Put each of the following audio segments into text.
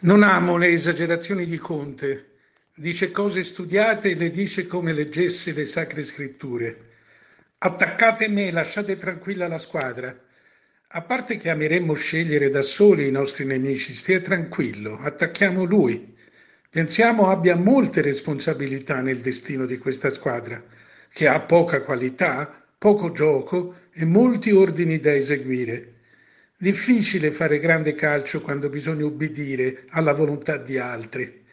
Non amo le esagerazioni di Conte. Dice cose studiate e le dice come leggesse le sacre scritture. Attaccate me, lasciate tranquilla la squadra. A parte che ameremmo scegliere da soli i nostri nemici, stia tranquillo, attacchiamo lui. Pensiamo abbia molte responsabilità nel destino di questa squadra, che ha poca qualità, poco gioco e molti ordini da eseguire. Difficile fare grande calcio quando bisogna ubbidire alla volontà di altri.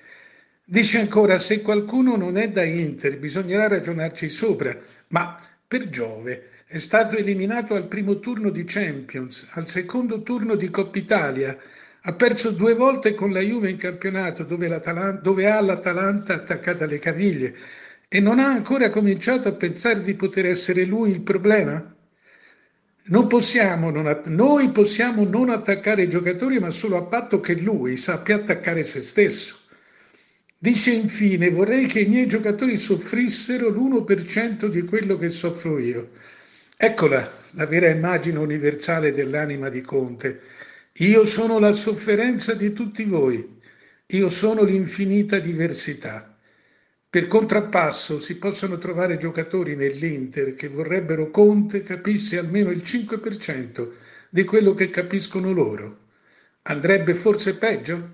Dice ancora, se qualcuno non è da Inter, bisognerà ragionarci sopra, ma per Giove è stato eliminato al primo turno di Champions, al secondo turno di Coppa Italia, ha perso due volte con la Juve in campionato dove, dove ha l'Atalanta attaccata alle caviglie e non ha ancora cominciato a pensare di poter essere lui il problema? Non possiamo non noi possiamo non attaccare i giocatori, ma solo a patto che lui sappia attaccare se stesso. Dice infine, vorrei che i miei giocatori soffrissero l'1% di quello che soffro io. Eccola la vera immagine universale dell'anima di Conte. Io sono la sofferenza di tutti voi, io sono l'infinita diversità. Per contrappasso si possono trovare giocatori nell'Inter che vorrebbero Conte capisse almeno il 5% di quello che capiscono loro. Andrebbe forse peggio?